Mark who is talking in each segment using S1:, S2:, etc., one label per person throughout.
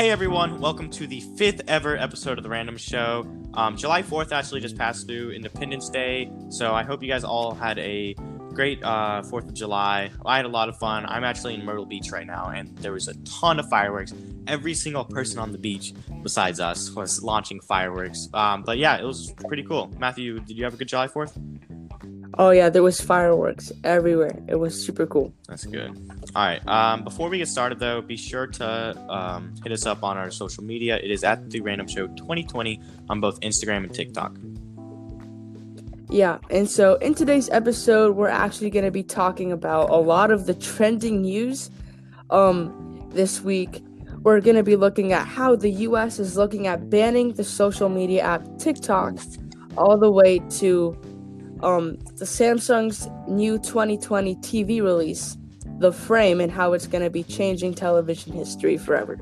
S1: Hey everyone, welcome to the fifth ever episode of the Random Show. Um, July 4th actually just passed through Independence Day, so I hope you guys all had a great uh, 4th of July. I had a lot of fun. I'm actually in Myrtle Beach right now, and there was a ton of fireworks. Every single person on the beach, besides us, was launching fireworks. Um, but yeah, it was pretty cool. Matthew, did you have a good July 4th?
S2: Oh yeah, there was fireworks everywhere. It was super cool.
S1: That's good. All right. Um, before we get started, though, be sure to um, hit us up on our social media. It is at the Random Show 2020 on both Instagram and TikTok.
S2: Yeah, and so in today's episode, we're actually going to be talking about a lot of the trending news um, this week. We're going to be looking at how the US is looking at banning the social media app TikTok, all the way to um, the Samsung's new 2020 TV release, The Frame, and how it's going to be changing television history forever.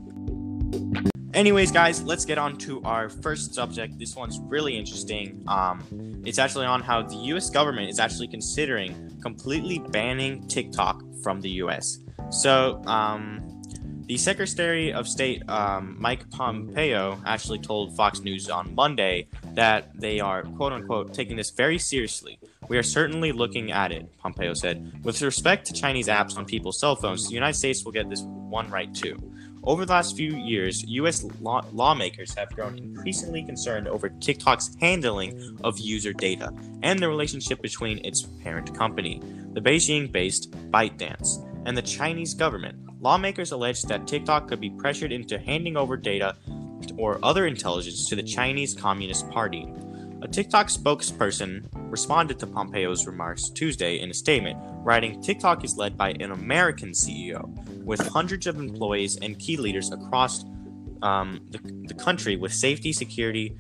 S1: Anyways, guys, let's get on to our first subject. This one's really interesting. Um, it's actually on how the U.S. government is actually considering completely banning TikTok from the U.S. So, um, the Secretary of State, um, Mike Pompeo, actually told Fox News on Monday that they are, quote unquote, taking this very seriously. We are certainly looking at it, Pompeo said. With respect to Chinese apps on people's cell phones, the United States will get this one right too. Over the last few years, U.S. Law- lawmakers have grown increasingly concerned over TikTok's handling of user data and the relationship between its parent company, the Beijing based ByteDance, and the Chinese government. Lawmakers allege that TikTok could be pressured into handing over data or other intelligence to the Chinese Communist Party. A TikTok spokesperson responded to Pompeo's remarks Tuesday in a statement, writing TikTok is led by an American CEO with hundreds of employees and key leaders across um, the, the country with safety, security,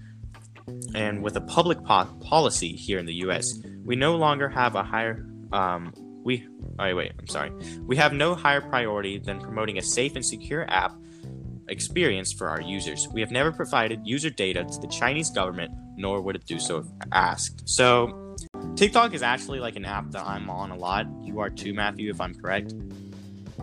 S1: and with a public po- policy here in the US. We no longer have a higher um, we oh wait i'm sorry we have no higher priority than promoting a safe and secure app experience for our users. We have never provided user data to the chinese government nor would it do so if asked. So tiktok is actually like an app that i'm on a lot. You are too matthew if i'm correct.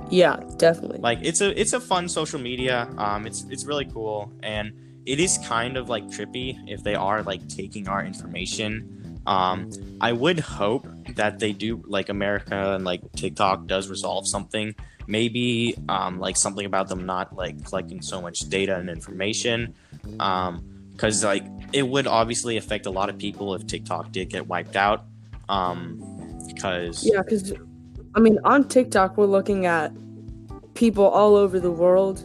S2: Yeah, definitely.
S1: like it's a it's a fun social media. Um it's it's really cool. And it is kind of like trippy if they are like taking our information. Um i would hope that they do like america and like tiktok does resolve something maybe um like something about them not like collecting so much data and information um because like it would obviously affect a lot of people if tiktok did get wiped out um because
S2: Yeah, because I mean, on TikTok, we're looking at people all over the world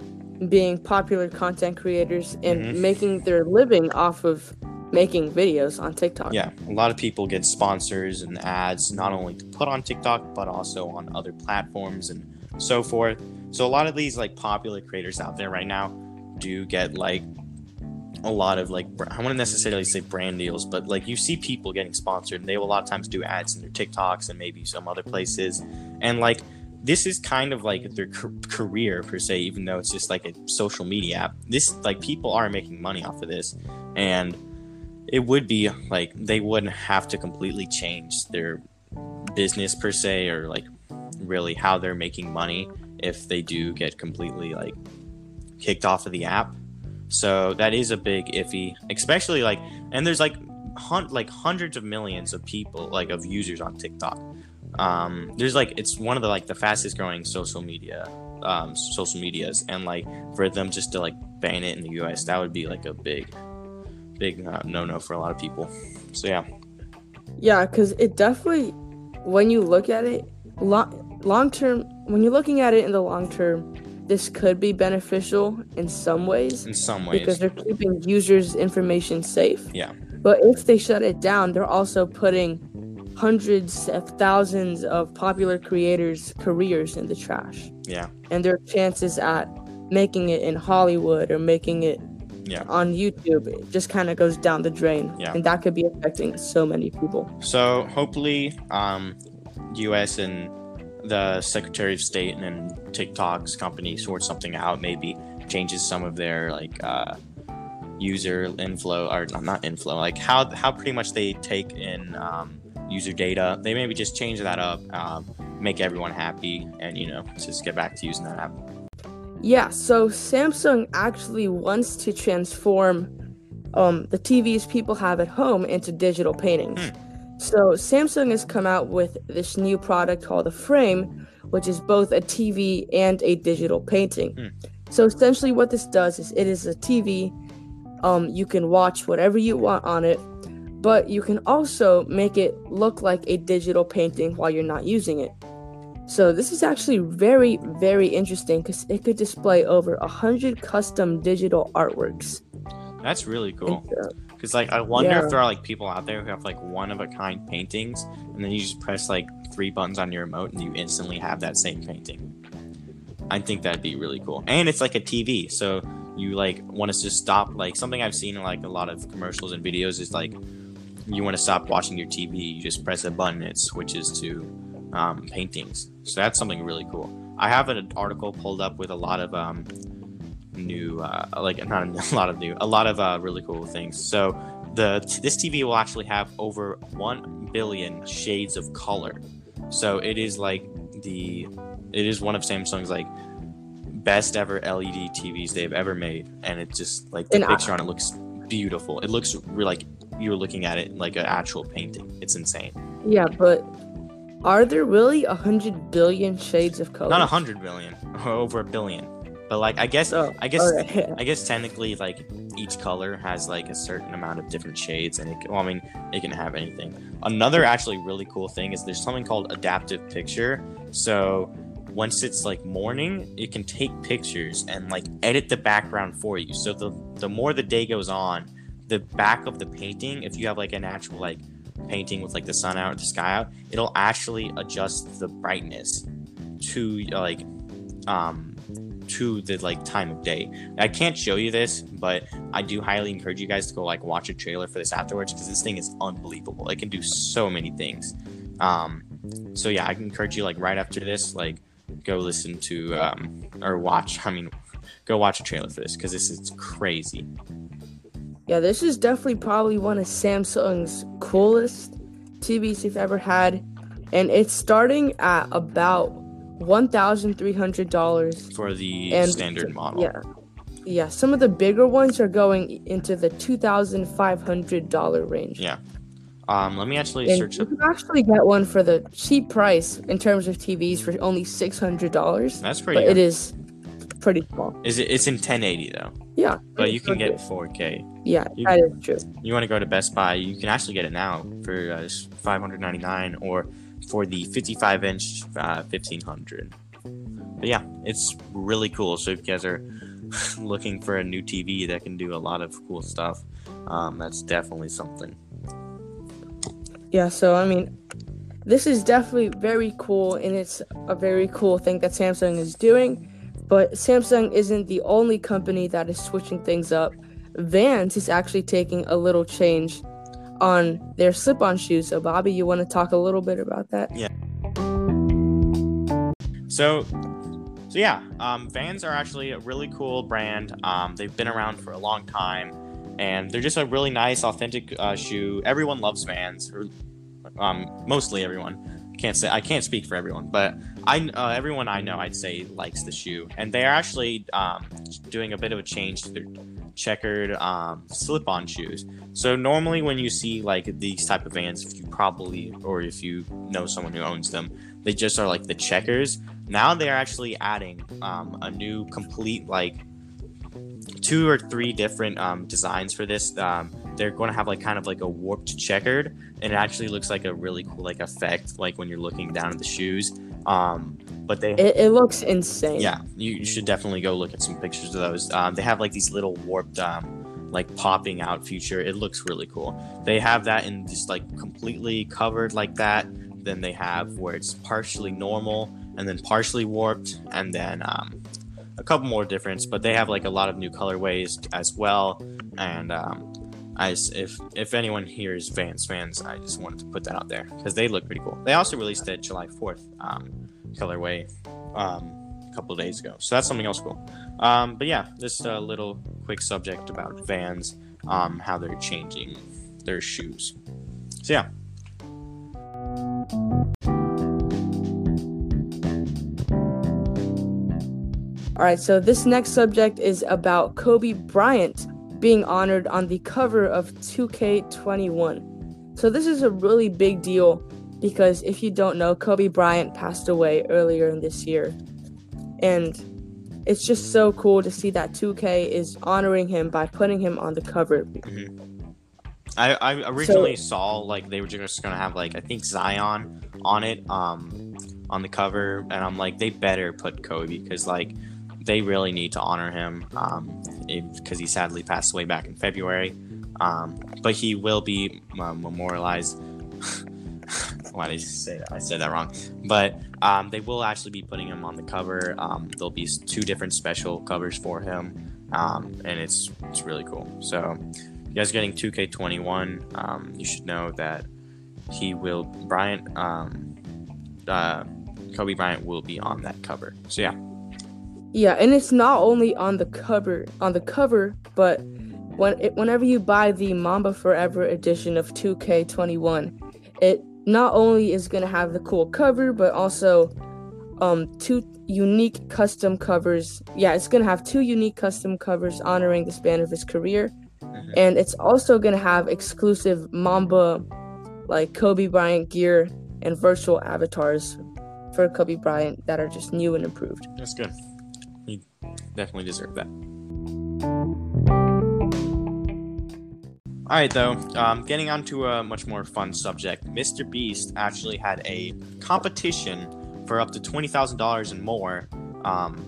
S2: being popular content creators and
S1: Mhm.
S2: making their living off of making videos on TikTok.
S1: Yeah, a lot of people get sponsors and ads not only to put on TikTok but also on other platforms and so forth. So a lot of these like popular creators out there right now do get like a lot of like I wouldn't necessarily say brand deals, but like you see people getting sponsored and they will a lot of times do ads in their TikToks and maybe some other places. And like this is kind of like their career per se, even though it's just like a social media app. This like people are making money off of this, and it would be like they wouldn't have to completely change their business per se or like really how they're making money if they do get completely like kicked off of the app. So that is a big iffy, especially like and there's like hun- like hundreds of millions of people like of users on TikTok. Um, there's like it's one of the like the fastest growing social media um, social medias and like for them just to like ban it in the US that would be like a big big uh, no no for a lot of people. So yeah,
S2: Yeah, because it definitely, when you look at it, long long term, when you're looking at it in the long term, this could be beneficial in some ways
S1: in some ways.
S2: because they're keeping users' information safe.
S1: Yeah.
S2: But if they shut it down, they're also putting hundreds of thousands of popular creators' careers in the trash.
S1: Yeah.
S2: And their chances at making it in Hollywood or making it
S1: Yeah.
S2: on YouTube it just kind of goes down the drain.
S1: Yeah.
S2: And that could be affecting so many people.
S1: So hopefully, um, U.S. and the Secretary of State and TikTok's company sort something out. Maybe changes some of their like uh, user inflow or no, not inflow, like how how pretty much they take in um, user data. They maybe just change that up, um, make everyone happy, and you know just get back to using that app.
S2: Yeah, so Samsung actually wants to transform um, the TVs people have at home into digital paintings.
S1: Hmm.
S2: So Samsung has come out with this new product called the Frame, which is both a TV and a digital painting.
S1: Hmm.
S2: So essentially, what this does is it is a TV. Um, you can watch whatever you want on it, but you can also make it look like a digital painting while you're not using it. So this is actually very, very interesting because it could display over a hundred custom digital artworks.
S1: That's really cool.
S2: And, uh,
S1: Because like I wonder
S2: Yeah.
S1: if there are like people out there who have like one of a kind paintings, and then you just press like three buttons on your remote, and you instantly have that same painting. I think that'd be really cool, and it's like a TV, so you like want to just stop. Like something I've seen in like a lot of commercials and videos is like you want to stop watching your TV, you just press a button, it switches to um, paintings. So that's something really cool. I have an article pulled up with a lot of um, new uh, like not a lot of new a lot of uh, really cool things. So the this tv will actually have over 1 billion shades of color. So it is like the it is one of samsung's like best ever led tvs they've ever made. And it just like the
S2: And I-
S1: picture on it looks beautiful. It looks re- like you're looking at it like an actual painting. It's insane.
S2: Yeah, but are there really a hundred billion shades of color?
S1: not a hundred billion. Over a billion but like i guess
S2: Oh,
S1: i guess
S2: okay.
S1: I guess technically, like each color has like a certain amount of different shades, and it can, well, I mean, it can have anything. Another actually really cool thing is there's something called adaptive picture. So once it's like morning, it can take pictures and like edit the background for you. So the the more the day goes on, the back of the painting, if you have like an actual like painting with like the sun out, the sky out, it'll actually adjust the brightness to like um to the like time of day. I can't show you this, but I do highly encourage you guys to go like watch a trailer for this afterwards because this thing is unbelievable. It can do so many things. Um, so yeah, I can encourage you like right after this, like go listen to um, or watch. I mean, go watch a trailer for this because this is crazy.
S2: Yeah, this is definitely probably one of Samsung's coolest TVs they've ever had, and it's starting at about one thousand three hundred dollars.
S1: for the
S2: And-
S1: standard model.
S2: Yeah, yeah. Some of the bigger ones are going into the two thousand five hundred dollar range.
S1: Yeah. Um, let me actually
S2: And
S1: search
S2: you
S1: up.
S2: can actually get one for the cheap price in terms of TVs for only six hundred dollars,
S1: That's pretty.
S2: it
S1: Good.
S2: is pretty small.
S1: Is it? It's in 1080 though,
S2: Yeah,
S1: but you can get 4K.
S2: Yeah,
S1: you-
S2: that is true.
S1: you want to go to Best Buy, you can actually get it now for uh, 599 or for the 55 inch uh, 1500. But yeah, it's really cool. So if you guys are looking for a new TV that can do a lot of cool stuff, um, that's definitely something.
S2: Yeah, so I mean, this is definitely very cool, and it's a very cool thing that Samsung is doing. But Samsung isn't the only company that is switching things up. Vans is actually taking a little change on their slip-on shoes. So, Bobby, you want to talk a little bit about that? Yeah.
S1: So, so yeah, um, Vans are actually a really cool brand. Um, they've been around for a long time, and they're just a really nice, authentic uh, shoe. Everyone loves Vans, or um, mostly everyone. Can't say I can't speak for everyone, but I uh, everyone I know I'd say likes the shoe, and they are actually um, doing a bit of a change to their checkered um, slip-on shoes. So normally when you see like these type of Vans, if you probably or if you know someone who owns them, they just are like the checkers. Now they're actually adding um, a new complete like two or three different um, designs for this. Um, they're going to have like kind of like a warped checkered, and it actually looks like a really cool like effect, like when you're looking down at the shoes. Um, but they
S2: It, it looks insane.
S1: yeah, you, should definitely go look at some pictures of those. Um, they have like these little warped, um, like popping out feature. It looks really cool. They have that in just like completely covered like that. Then they have where it's partially normal and then partially warped, and then um, a couple more difference. But they have like a lot of new colorways as well. And um, I s- if if anyone here is Vans fans, I just wanted to put that out there because they look pretty cool. They also released that July Fourth um, colorway um, a couple days ago. So that's something else cool. Um, but yeah, just a little quick subject about Vans, um, how they're changing their shoes. So yeah.
S2: All right, so this next subject is about Kobe Bryant being honored on the cover of 2K21. So this is a really big deal because if you don't know, Kobe Bryant passed away earlier in this year. And it's just so cool to see that 2K is honoring him by putting him on the cover.
S1: I, I originally saw like they were just gonna have like I think Zion on it, um, on the cover, and I'm like they better put Kobe because like they really need to honor him, um, because he sadly passed away back in February, um, but he will be uh, memorialized. Why did I say that? I said that wrong. But um, they will actually be putting him on the cover. Um, there'll be two different special covers for him, um, and it's it's really cool. So, you guys getting 2K21, um, you should know that he will Bryant, um, uh, Kobe Bryant will be on that cover. So yeah,
S2: Yeah, and it's not only on the cover, on the cover, but when it, whenever you buy the Mamba Forever edition of 2K21, it not only is going to have the cool cover, but also um two unique custom covers. Yeah, it's going to have two unique custom covers honoring the span of his career,
S1: Mhm.
S2: and it's also going to have exclusive Mamba like Kobe Bryant gear and virtual avatars for Kobe Bryant that are just new and improved.
S1: that's good. Definitely deserved that. All right, though, um, getting on to a much more fun subject. Mr. Beast actually had a competition for up to twenty thousand dollars and more, um,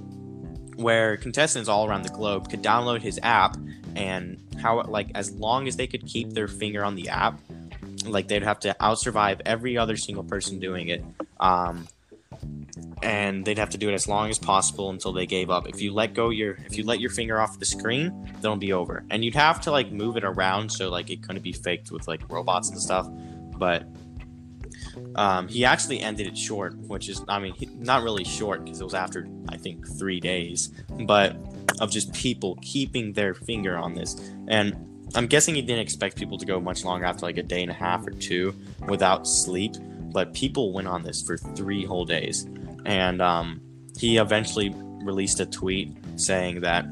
S1: where contestants all around the globe could download his app, and how like as long as they could keep their finger on the app, like they'd have to outsurvive every other single person doing it. Um, and they'd have to do it as long as possible until they gave up. If you let go your if you let your finger off the screen, then it'll be over. And you'd have to like move it around so like it couldn't be faked with like robots and stuff. But um, he actually ended it short, which is I mean not really short because it was after I think three days, but of just people keeping their finger on this. And I'm guessing he didn't expect people to go much longer after like a day and a half or two without sleep. But people went on this for three whole days and um, he eventually released a tweet saying that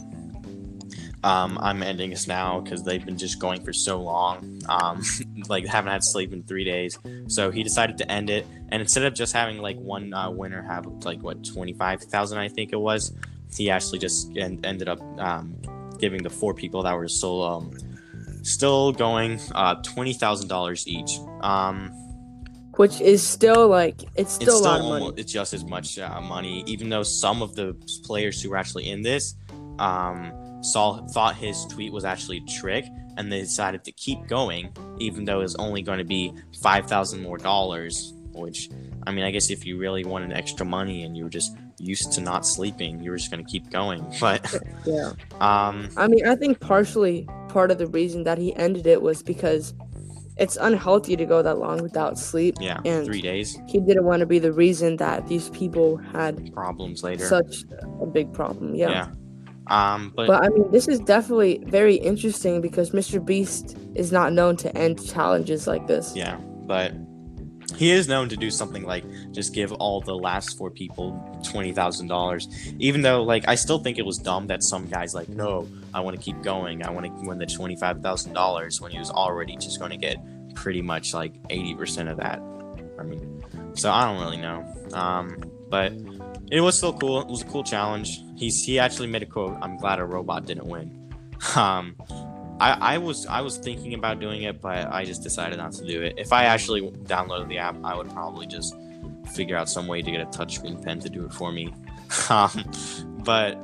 S1: um, I'm ending this now because they've been just going for so long, um, like haven't had sleep in three days. So he decided to end it, and instead of just having like one uh, winner have like what twenty five thousand, I think it was, he actually just en- ended up um, giving the four people that were still um, still going uh, twenty thousand dollars each. Um,
S2: which is still like it's still,
S1: it's
S2: a
S1: still
S2: lot of money.
S1: it's just as much uh, money, even though some of the players who were actually in this um, saw thought his tweet was actually a trick, and they decided to keep going, even though it's only going to be five thousand more dollars. Which, I mean, I guess if you really wanted extra money and you were just used to not sleeping, you were just going to keep going. But,
S2: Yeah,
S1: um,
S2: I mean, I think partially part of the reason that he ended it was because it's unhealthy to go that long without sleep.
S1: yeah,
S2: And-
S1: three days
S2: He didn't want to be the reason that these people had
S1: problems later.
S2: such a big problem. Yeah.
S1: yeah. Um, but,
S2: But I mean, this is definitely very interesting because Mr. Beast is not known to end challenges like this.
S1: Yeah, but he is known to do something like just give all the last four people twenty thousand dollars. Even though, like, I still think it was dumb that some guys like, no, I want to keep going. I want to win the twenty five thousand dollars when he was already just going to get pretty much like eighty percent of that. I mean, so I don't really know. Um, but it was still cool. It was a cool challenge. He's he actually made a quote. I'm glad a robot didn't win. Um, I, I was I was thinking about doing it, but I just decided not to do it. If I actually downloaded the app, I would probably just figure out some way to get a touchscreen pen to do it for me. um, but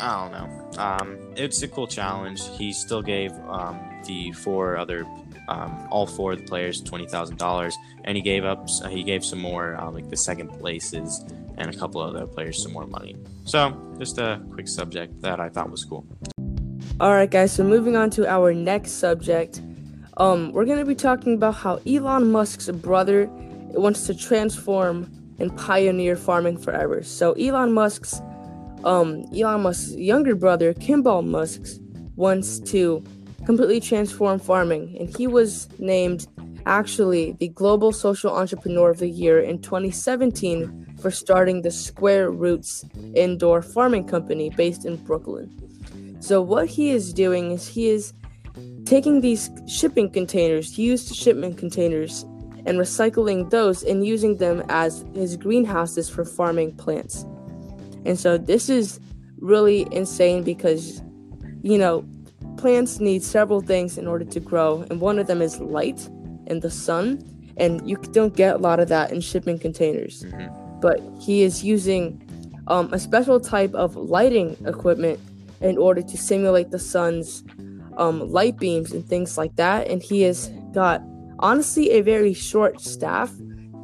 S1: I don't know. Um, it's a cool challenge. He still gave um, the four other, um, all four of the players twenty thousand dollars, and he gave up. He gave some more, uh, like the second places, and a couple other players some more money. So just a quick subject that I thought was cool.
S2: All right, guys. So moving on to our next subject, um, we're gonna be talking about how Elon Musk's brother wants to transform and pioneer farming forever. So Elon Musk's, um, Elon Musk's younger brother, Kimball Musk, wants to completely transform farming, and he was named actually the Global Social Entrepreneur of the Year in 2017 for starting the Square Roots indoor farming company based in Brooklyn. So, what he is doing is he is taking these shipping containers, used shipment containers, and recycling those and using them as his greenhouses for farming plants. And so, this is really insane because, you know, plants need several things in order to grow, and one of them is light and the sun. And you don't get a lot of that in shipping containers.
S1: Mhm.
S2: But he is using um, a special type of lighting equipment in order to simulate the sun's um, light beams and things like that. And he has got honestly a very short staff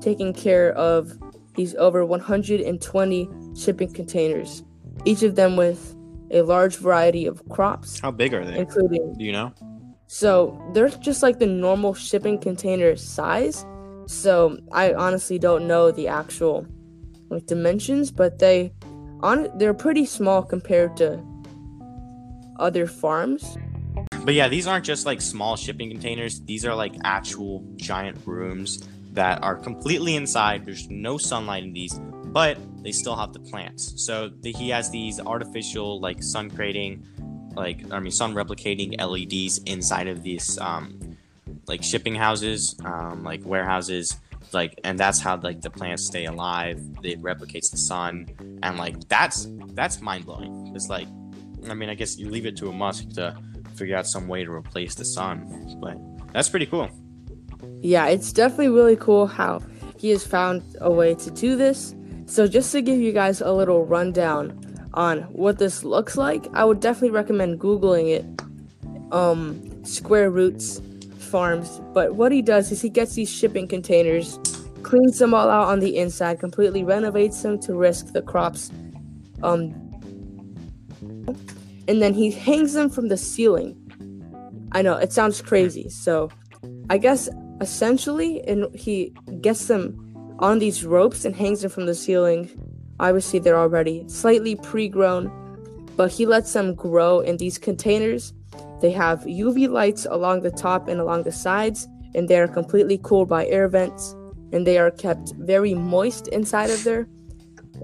S2: taking care of these over 120 shipping containers, each of them with a large variety of crops,
S1: How big are they?
S2: including
S1: Do you know?
S2: so they're just like the normal shipping container size. So I honestly don't know the actual like dimensions, but they on they're pretty small compared to other farms.
S1: But yeah, these aren't just like small shipping containers. These are like actual giant rooms that are completely inside. There's no sunlight in these, but they still have the plants. So the, he has these artificial like sun creating, like I mean sun replicating LEDs inside of these um, like shipping houses, um, like warehouses. Like and that's how like the plants stay alive. It replicates the sun, and like that's that's mind blowing. It's like, I mean, I guess you leave it to a Musk to figure out some way to replace the sun. But that's pretty cool.
S2: Yeah, it's definitely really cool how he has found a way to do this. So just to give you guys a little rundown on what this looks like, I would definitely recommend googling it. Um Square Roots Farms. But what he does is he gets these shipping containers, cleans them all out on the inside, completely renovates them to risk the crops. Um and then he hangs them from the ceiling. I know it sounds crazy. So I guess essentially and he gets them on these ropes and hangs them from the ceiling. Obviously they're already slightly pre-grown, but he lets them grow in these containers. They have UV lights along the top and along the sides, and they are completely cooled by air vents, and they are kept very moist inside of there.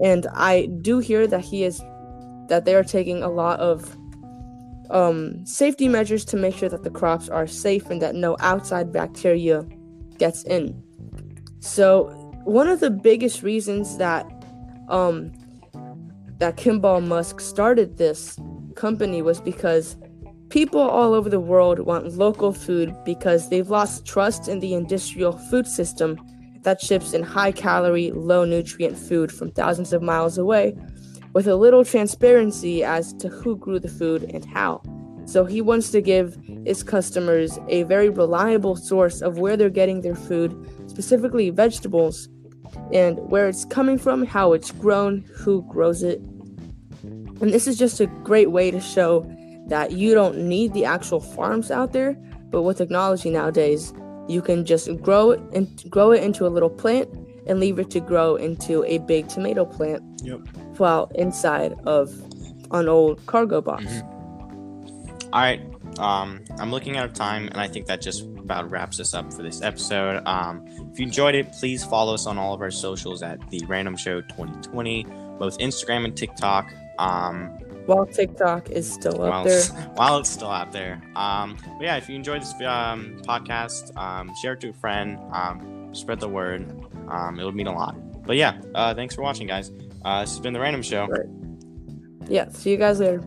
S2: And I do hear that he is that they are taking a lot of um, safety measures to make sure that the crops are safe and that no outside bacteria gets in. So one of the biggest reasons that um, that Kimball Musk started this company was because people all over the world want local food because they've lost trust in the industrial food system that ships in high calorie, low nutrient food from thousands of miles away with a little transparency as to who grew the food and how. So he wants to give his customers a very reliable source of where they're getting their food, specifically vegetables, and where it's coming from, how it's grown, who grows it. And this is just a great way to show that you don't need the actual farms out there, but with technology nowadays, you can just grow it and grow it into a little plant and leave it to grow into a big tomato plant
S1: Yep.
S2: While inside of an old cargo box.
S1: All right. Um, I'm looking out of time, and I think that just about wraps us up for this episode. Um, if you enjoyed it, please follow us on all of our socials at the Random Show 2020, both Instagram and TikTok. Um,
S2: While TikTok is still up
S1: while,
S2: there.
S1: while it's still out there. Um, but yeah, if you enjoyed this um, podcast, um, share it to a friend, um, spread the word. Um, it would mean a lot. But yeah, uh, thanks for watching, guys. Uh, this has been the Random Show.
S2: Yeah, see you guys later.